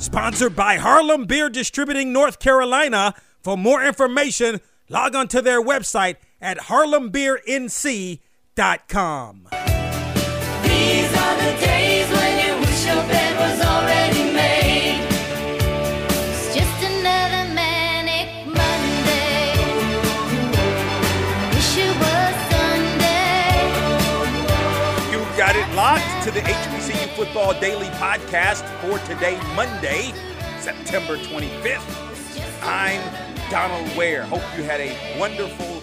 Sponsored by Harlem Beer Distributing North Carolina. For more information, log on to their website at harlembeernc.com. to the HBCU Football Daily Podcast for today, Monday, September 25th. I'm Donal Ware. Hope you had a wonderful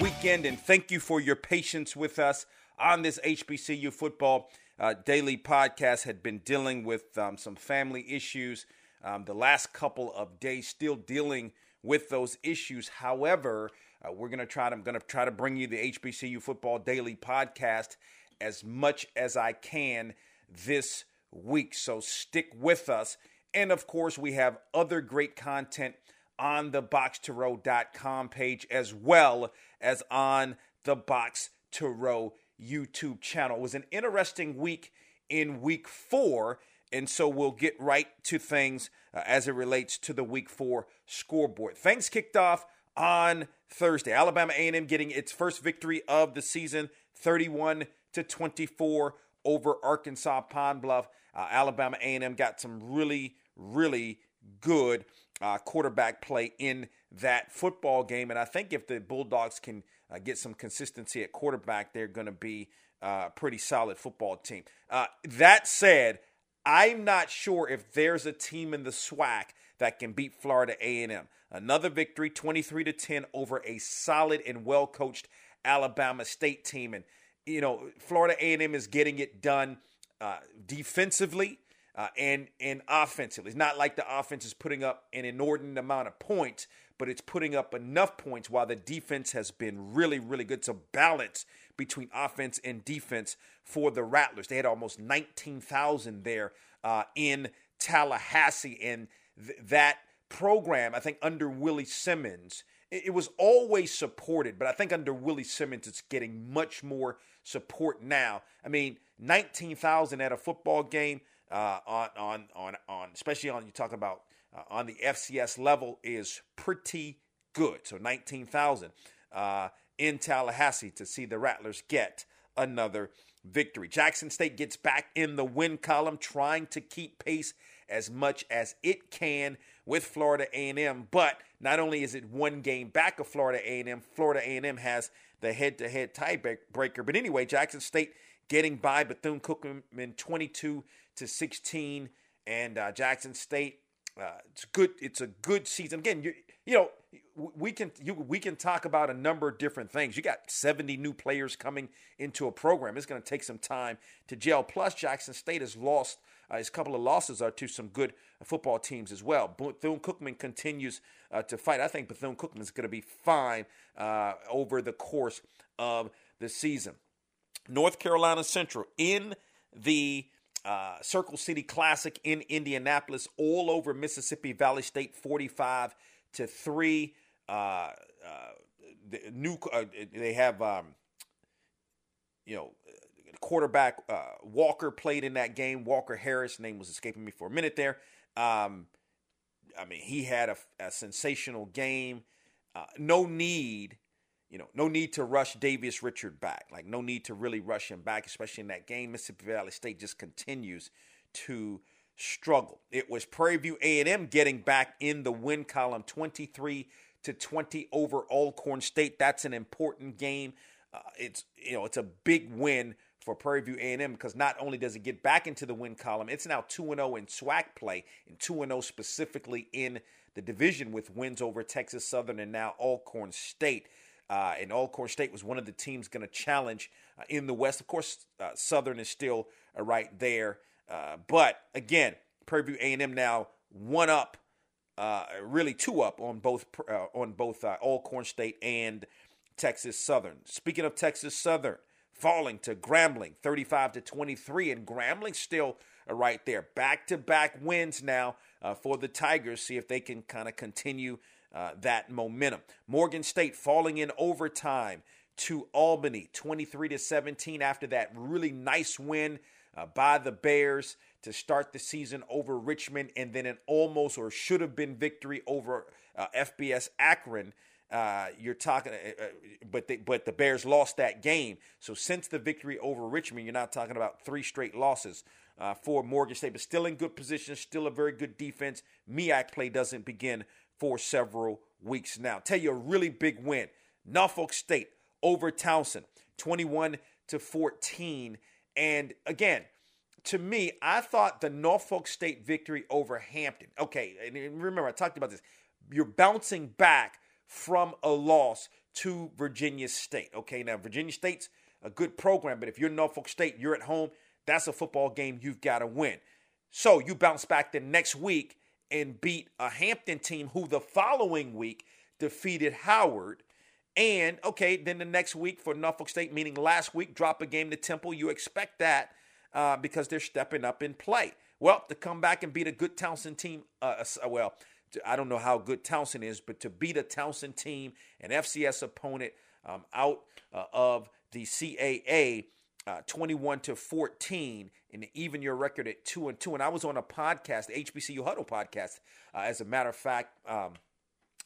weekend and thank you for your patience with us on this HBCU Football uh, Daily Podcast. Had been dealing with um, some family issues um, the last couple of days, still dealing with those issues. However, uh, we're gonna try to I'm gonna try to bring you the HBCU Football Daily Podcast as much as I can this week. So stick with us. And of course, we have other great content on the box2row.com page as well as on the Box to Row YouTube channel. It was an interesting week in week four. And so we'll get right to things uh, as it relates to the week four scoreboard. Things kicked off on Thursday. Alabama A&M getting its first victory of the season, 31 to 24 over Arkansas Pine Bluff. Uh, Alabama A&M got some really, really good uh, quarterback play in that football game, and I think if the Bulldogs can uh, get some consistency at quarterback, they're going to be uh, a pretty solid football team. Uh, that said, I'm not sure if there's a team in the SWAC that can beat Florida A&M. Another victory, 23 to 10 over a solid and well coached Alabama State team, and you know Florida A&M is getting it done uh, defensively. Uh, and and offensively, it's not like the offense is putting up an inordinate amount of points, but it's putting up enough points while the defense has been really, really good. to balance between offense and defense for the Rattlers. They had almost 19,000 there uh, in Tallahassee, and th- that program, I think under Willie Simmons, it, was always supported, but I think under Willie Simmons, it's getting much more support now. I mean, 19,000 at a football game uh, on on on on especially on you talk about uh, on the FCS level is pretty good. So 19,000 uh, in Tallahassee to see the Rattlers get another victory. Jackson State gets back in the win column, trying to keep pace as much as it can with Florida A&M. But not only is it one game back of Florida A&M, Florida A&M has the head-to-head tiebreaker. But anyway, Jackson State getting by Bethune Cookman 22 to 16, and uh, Jackson State. Uh, it's good. It's a good season. Again, you you know we can you, we can talk about a number of different things. You got 70 new players coming into a program. It's going to take some time to gel. Plus, Jackson State has lost uh, his couple of losses are to some good football teams as well. Bethune Cookman continues uh, to fight. I think Bethune Cookman is going to be fine uh, over the course of the season. North Carolina Central in the uh, Circle City Classic in Indianapolis, all over Mississippi Valley State, 45 to 3. Uh, uh, new they have um, you know quarterback uh, Walker played in that game. Walker Harris name was escaping me for a minute there. Um, I mean, he had a, a sensational game. Uh, no need you know, no need to rush Davius Richard back. Like, no need to really rush him back, especially in that game. Mississippi Valley State just continues to struggle. It was Prairie View A&M getting back in the win column, 23 to 20 over Alcorn State. That's an important game. Uh, it's you know, it's a big win for Prairie View A&M because not only does it get back into the win column, it's now 2 0 in SWAC play and 2 0 specifically in the division with wins over Texas Southern and now Alcorn State. Uh, and Alcorn State was one of the teams going to challenge uh, in the West. Of course, uh, Southern is still uh, right there. Uh, but again, Prairie View A&M now one up uh, really two up on both on both Alcorn State and Texas Southern. Speaking of Texas Southern, falling to Grambling, 35 to 23, and Grambling still uh, right there. Back to back wins now uh, for the Tigers. See if they can kind of continue uh, that momentum. Morgan State falling in overtime to Albany, 23 to 17, after that really nice win uh, by the Bears to start the season over Richmond, and then an almost or should have been victory over uh, FBS Akron. Uh, you're talking, uh, uh, but they, but the Bears lost that game. So since the victory over Richmond, you're not talking about three straight losses uh, for Morgan State, but still in good position, still a very good defense. MEAC play doesn't begin for several weeks now. Tell you a really big win: Norfolk State over Towson, 21 to 14. And again, to me, I thought the Norfolk State victory over Hampton. Okay, and remember I talked about this. You're bouncing back from a loss to Virginia State. Okay, now Virginia State's a good program, but if you're Norfolk State, you're at home. That's a football game you've got to win. So you bounce back the next week and beat a Hampton team who the following week defeated Howard. And okay, then the next week for Norfolk State, meaning last week, drop a game to Temple. You expect that uh, because they're stepping up in play. Well, to come back and beat a good Towson team, uh, uh well, I don't know how good Towson is, but to beat a Towson team, an FCS opponent um, out uh, of the CAA, uh, 21 to 14, and even your record at two and two. And I was on a podcast, the HBCU Huddle podcast. Uh, as a matter of fact, um,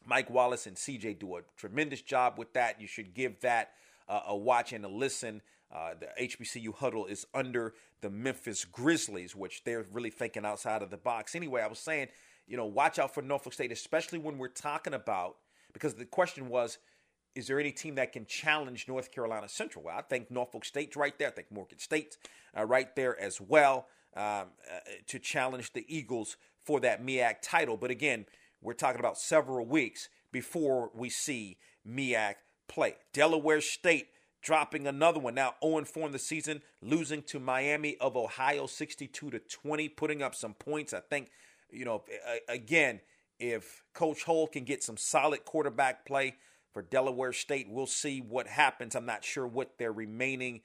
Mike Wallace and CJ do a tremendous job with that. You should give that uh, a watch and a listen. Uh, the HBCU huddle is under the Memphis Grizzlies, which they're really thinking outside of the box. Anyway, I was saying, you know, watch out for Norfolk State, especially when we're talking about, because the question was, is there any team that can challenge North Carolina Central? Well, I think Norfolk State's right there. I think Morgan State's uh, right there as well um, uh, to challenge the Eagles for that MEAC title. But again, we're talking about several weeks before we see MEAC play. Delaware State dropping another one. Now 0 4 in the season, losing to Miami of Ohio 62 to 20, putting up some points. I think, you know, again, if Coach Hull can get some solid quarterback play for Delaware State, we'll see what happens. I'm not sure what their remaining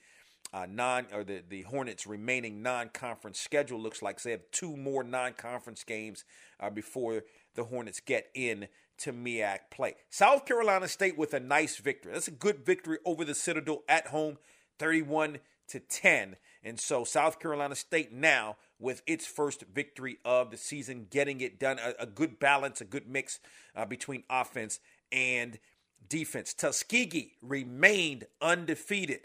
uh, non or the, the Hornets' remaining non-conference schedule looks like. They have two more non-conference games uh, before the Hornets get in to MEAC play. South Carolina State with a nice victory. That's a good victory over the Citadel at home, 31 to 10. And so South Carolina State now with its first victory of the season, getting it done. A, a good balance, a good mix uh, between offense and defense. Tuskegee remained undefeated,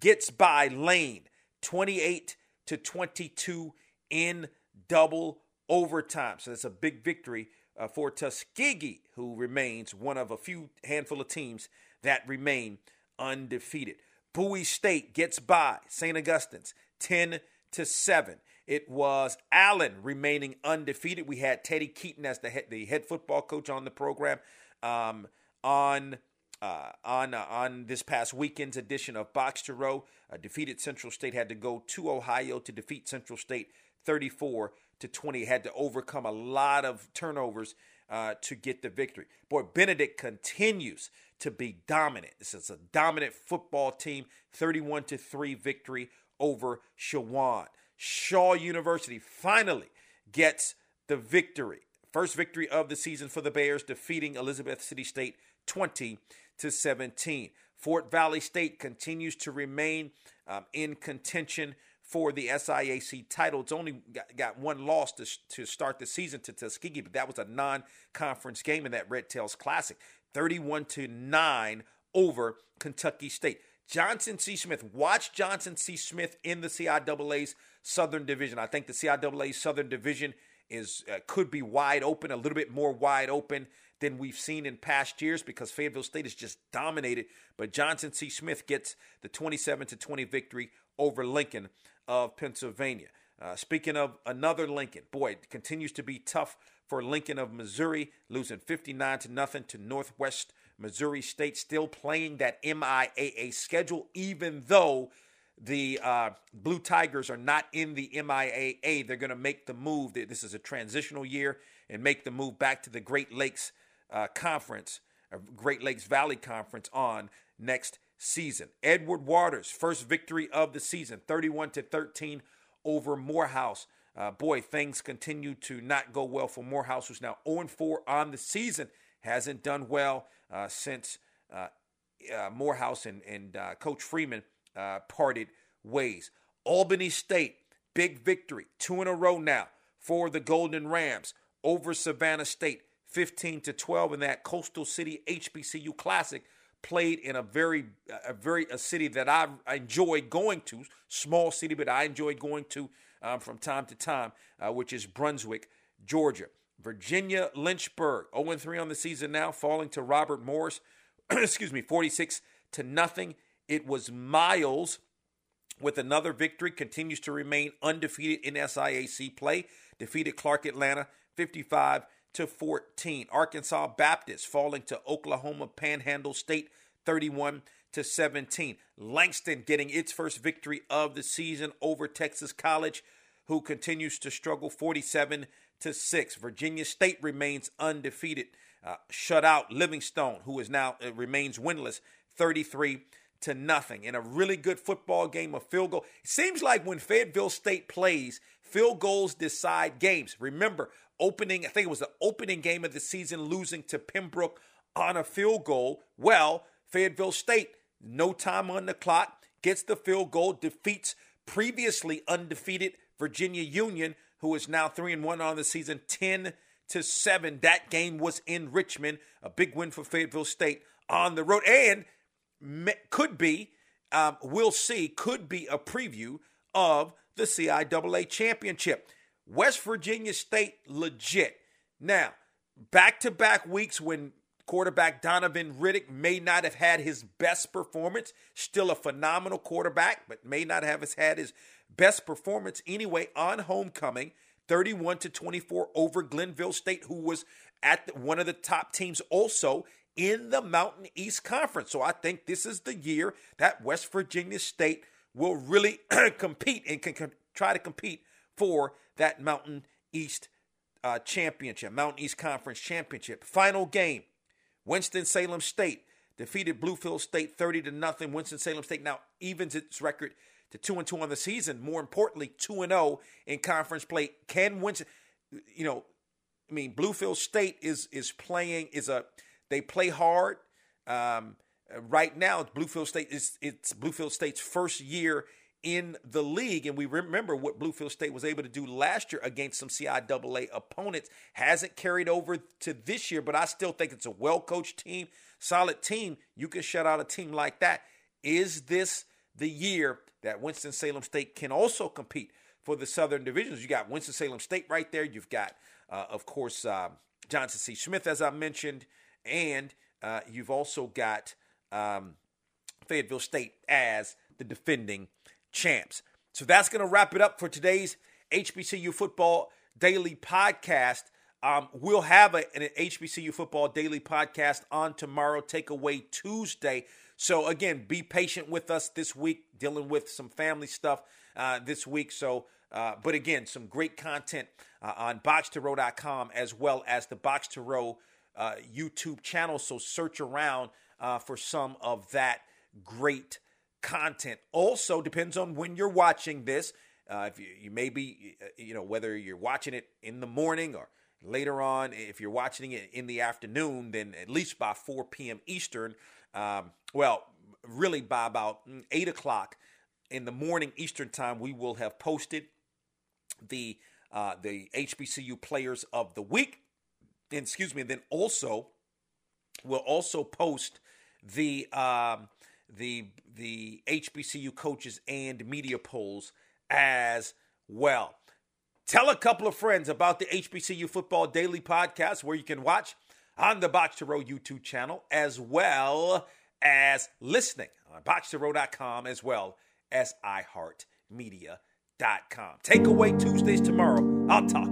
gets by Lane 28 to 22 in double overtime. So that's a big victory uh, for Tuskegee, who remains one of a few handful of teams that remain undefeated. Bowie State gets by St. Augustine's 10 to 7. It was Allen remaining undefeated. We had Teddy Keaton as the head, the head football coach on the program um, on uh, on uh, on this past weekend's edition of Box to Row. Uh, defeated Central State had to go to Ohio to defeat Central State 34 to 20. Had to overcome a lot of turnovers uh, to get the victory. Boy, Benedict continues to be dominant. This is a dominant football team. 31 to 3 victory over Shawan. Shaw University finally gets the victory. First victory of the season for the Bears, defeating Elizabeth City State 20 to 17. Fort Valley State continues to remain um, in contention for the SIAC title. It's only got, got one loss to, to start the season to Tuskegee, but that was a non-conference game in that Red Tails Classic, 31 to 9 over Kentucky State. Johnson C. Smith. Watch Johnson C. Smith in the CIAA's Southern Division. I think the CIAA's Southern Division is uh, could be wide open, a little bit more wide open than we've seen in past years because Fayetteville State is just dominated. But Johnson C. Smith gets the 27 to 20 victory over Lincoln of Pennsylvania. Uh, speaking of another Lincoln, boy, it continues to be tough for Lincoln of Missouri, losing 59 to nothing to Northwest Missouri State, still playing that MIAA schedule, even though the uh, Blue Tigers are not in the MIAA. They're going to make the move. This is a transitional year, and make the move back to the Great Lakes uh, Conference, uh, Great Lakes Valley Conference on next season. Edward Waters, first victory of the season, 31 to 13 over Morehouse. Uh, boy, things continue to not go well for Morehouse, who's now 0 4 on the season. Hasn't done well uh, since uh, uh Morehouse and, and uh, Coach Freeman uh, parted ways. Albany State, big victory, two in a row now for the Golden Rams over Savannah State, 15 to 12 in that Coastal City HBCU Classic played in a very a very a city that I enjoy going to, small city, but I enjoyed going to um, from time to time, which is Brunswick, Georgia. Virginia Lynchburg, 0 3 on the season now, falling to Robert Morris, excuse me, 46 to nothing. It was Miles with another victory, continues to remain undefeated in SIAC play, defeated Clark Atlanta 55 to 14. Arkansas Baptist falling to Oklahoma Panhandle State 31 to 17. Langston getting its first victory of the season over Texas College, who continues to struggle 47 to 6. Virginia State remains undefeated. Uh, shut out Livingstone, who is now uh, remains winless 33 to nothing in a really good football game, a field goal. It seems like when Fayetteville State plays, field goals decide games. Remember, opening, I think it was the opening game of the season, losing to Pembroke on a field goal. Well, Fayetteville State, no time on the clock, gets the field goal, defeats previously undefeated Virginia Union, who is now 3 and 1 on the season, 10 to 7. That game was in Richmond, a big win for Fayetteville State on the road and could be um, we'll see could be a preview of the CIAA championship. West Virginia State legit. Now, back to back weeks when quarterback Donovan Riddick may not have had his best performance, still a phenomenal quarterback, but may not have had his best performance anyway on homecoming. 31 to 24 over Glenville State, who was at one of the top teams also in the Mountain East Conference. So I think this is the year that West Virginia State will really compete and can try to compete for that Mountain East uh, Championship, Mountain East Conference Championship. Final game Winston-Salem State defeated Bluefield State 30 to nothing. Winston-Salem State now evens its record to 2 and 2 on the season. More importantly, 2 and 0 in conference play. Can Winston you know, I mean Bluefield State is is playing is a they play hard. Um, right now, Bluefield State is it's Bluefield State's first year in the league, and we remember what Bluefield State was able to do last year against some CIAA opponents. Hasn't carried over to this year, but I still think it's a well coached team, solid team. You can shut out a team like that. Is this the year that Winston Salem State can also compete for the Southern divisions? You got Winston Salem State right there. You've got, uh, of course, uh, Johnson C. Smith, as I mentioned and uh, you've also got um, Fayetteville State as the defending champs. So that's going to wrap it up for today's HBCU Football Daily Podcast. Um, we'll have a, an HBCU Football Daily Podcast on tomorrow, Takeaway Tuesday. So, again, be patient with us this week, dealing with some family stuff uh, this week. So, uh, but again, some great content uh, on box2row.com as well as the Box to Row uh, YouTube channel. So search around uh, for some of that great content. Also, depends on when you're watching this. Uh, if you, you may be, uh, you know, whether you're watching it in the morning or later on, if you're watching it in the afternoon, then at least by 4 p.m. Eastern, um, well, really by about 8 o'clock in the morning Eastern time, we will have posted the uh, the HBCU players of the week excuse me, and then also we'll also post the um, the the HBCU coaches and media polls as well. Tell a couple of friends about the HBCU Football Daily Podcast, where you can watch on the Box to Row YouTube channel, as well as listening on box2row.com, as well as iHeartMedia.com. Takeaway Tuesdays tomorrow. I'll talk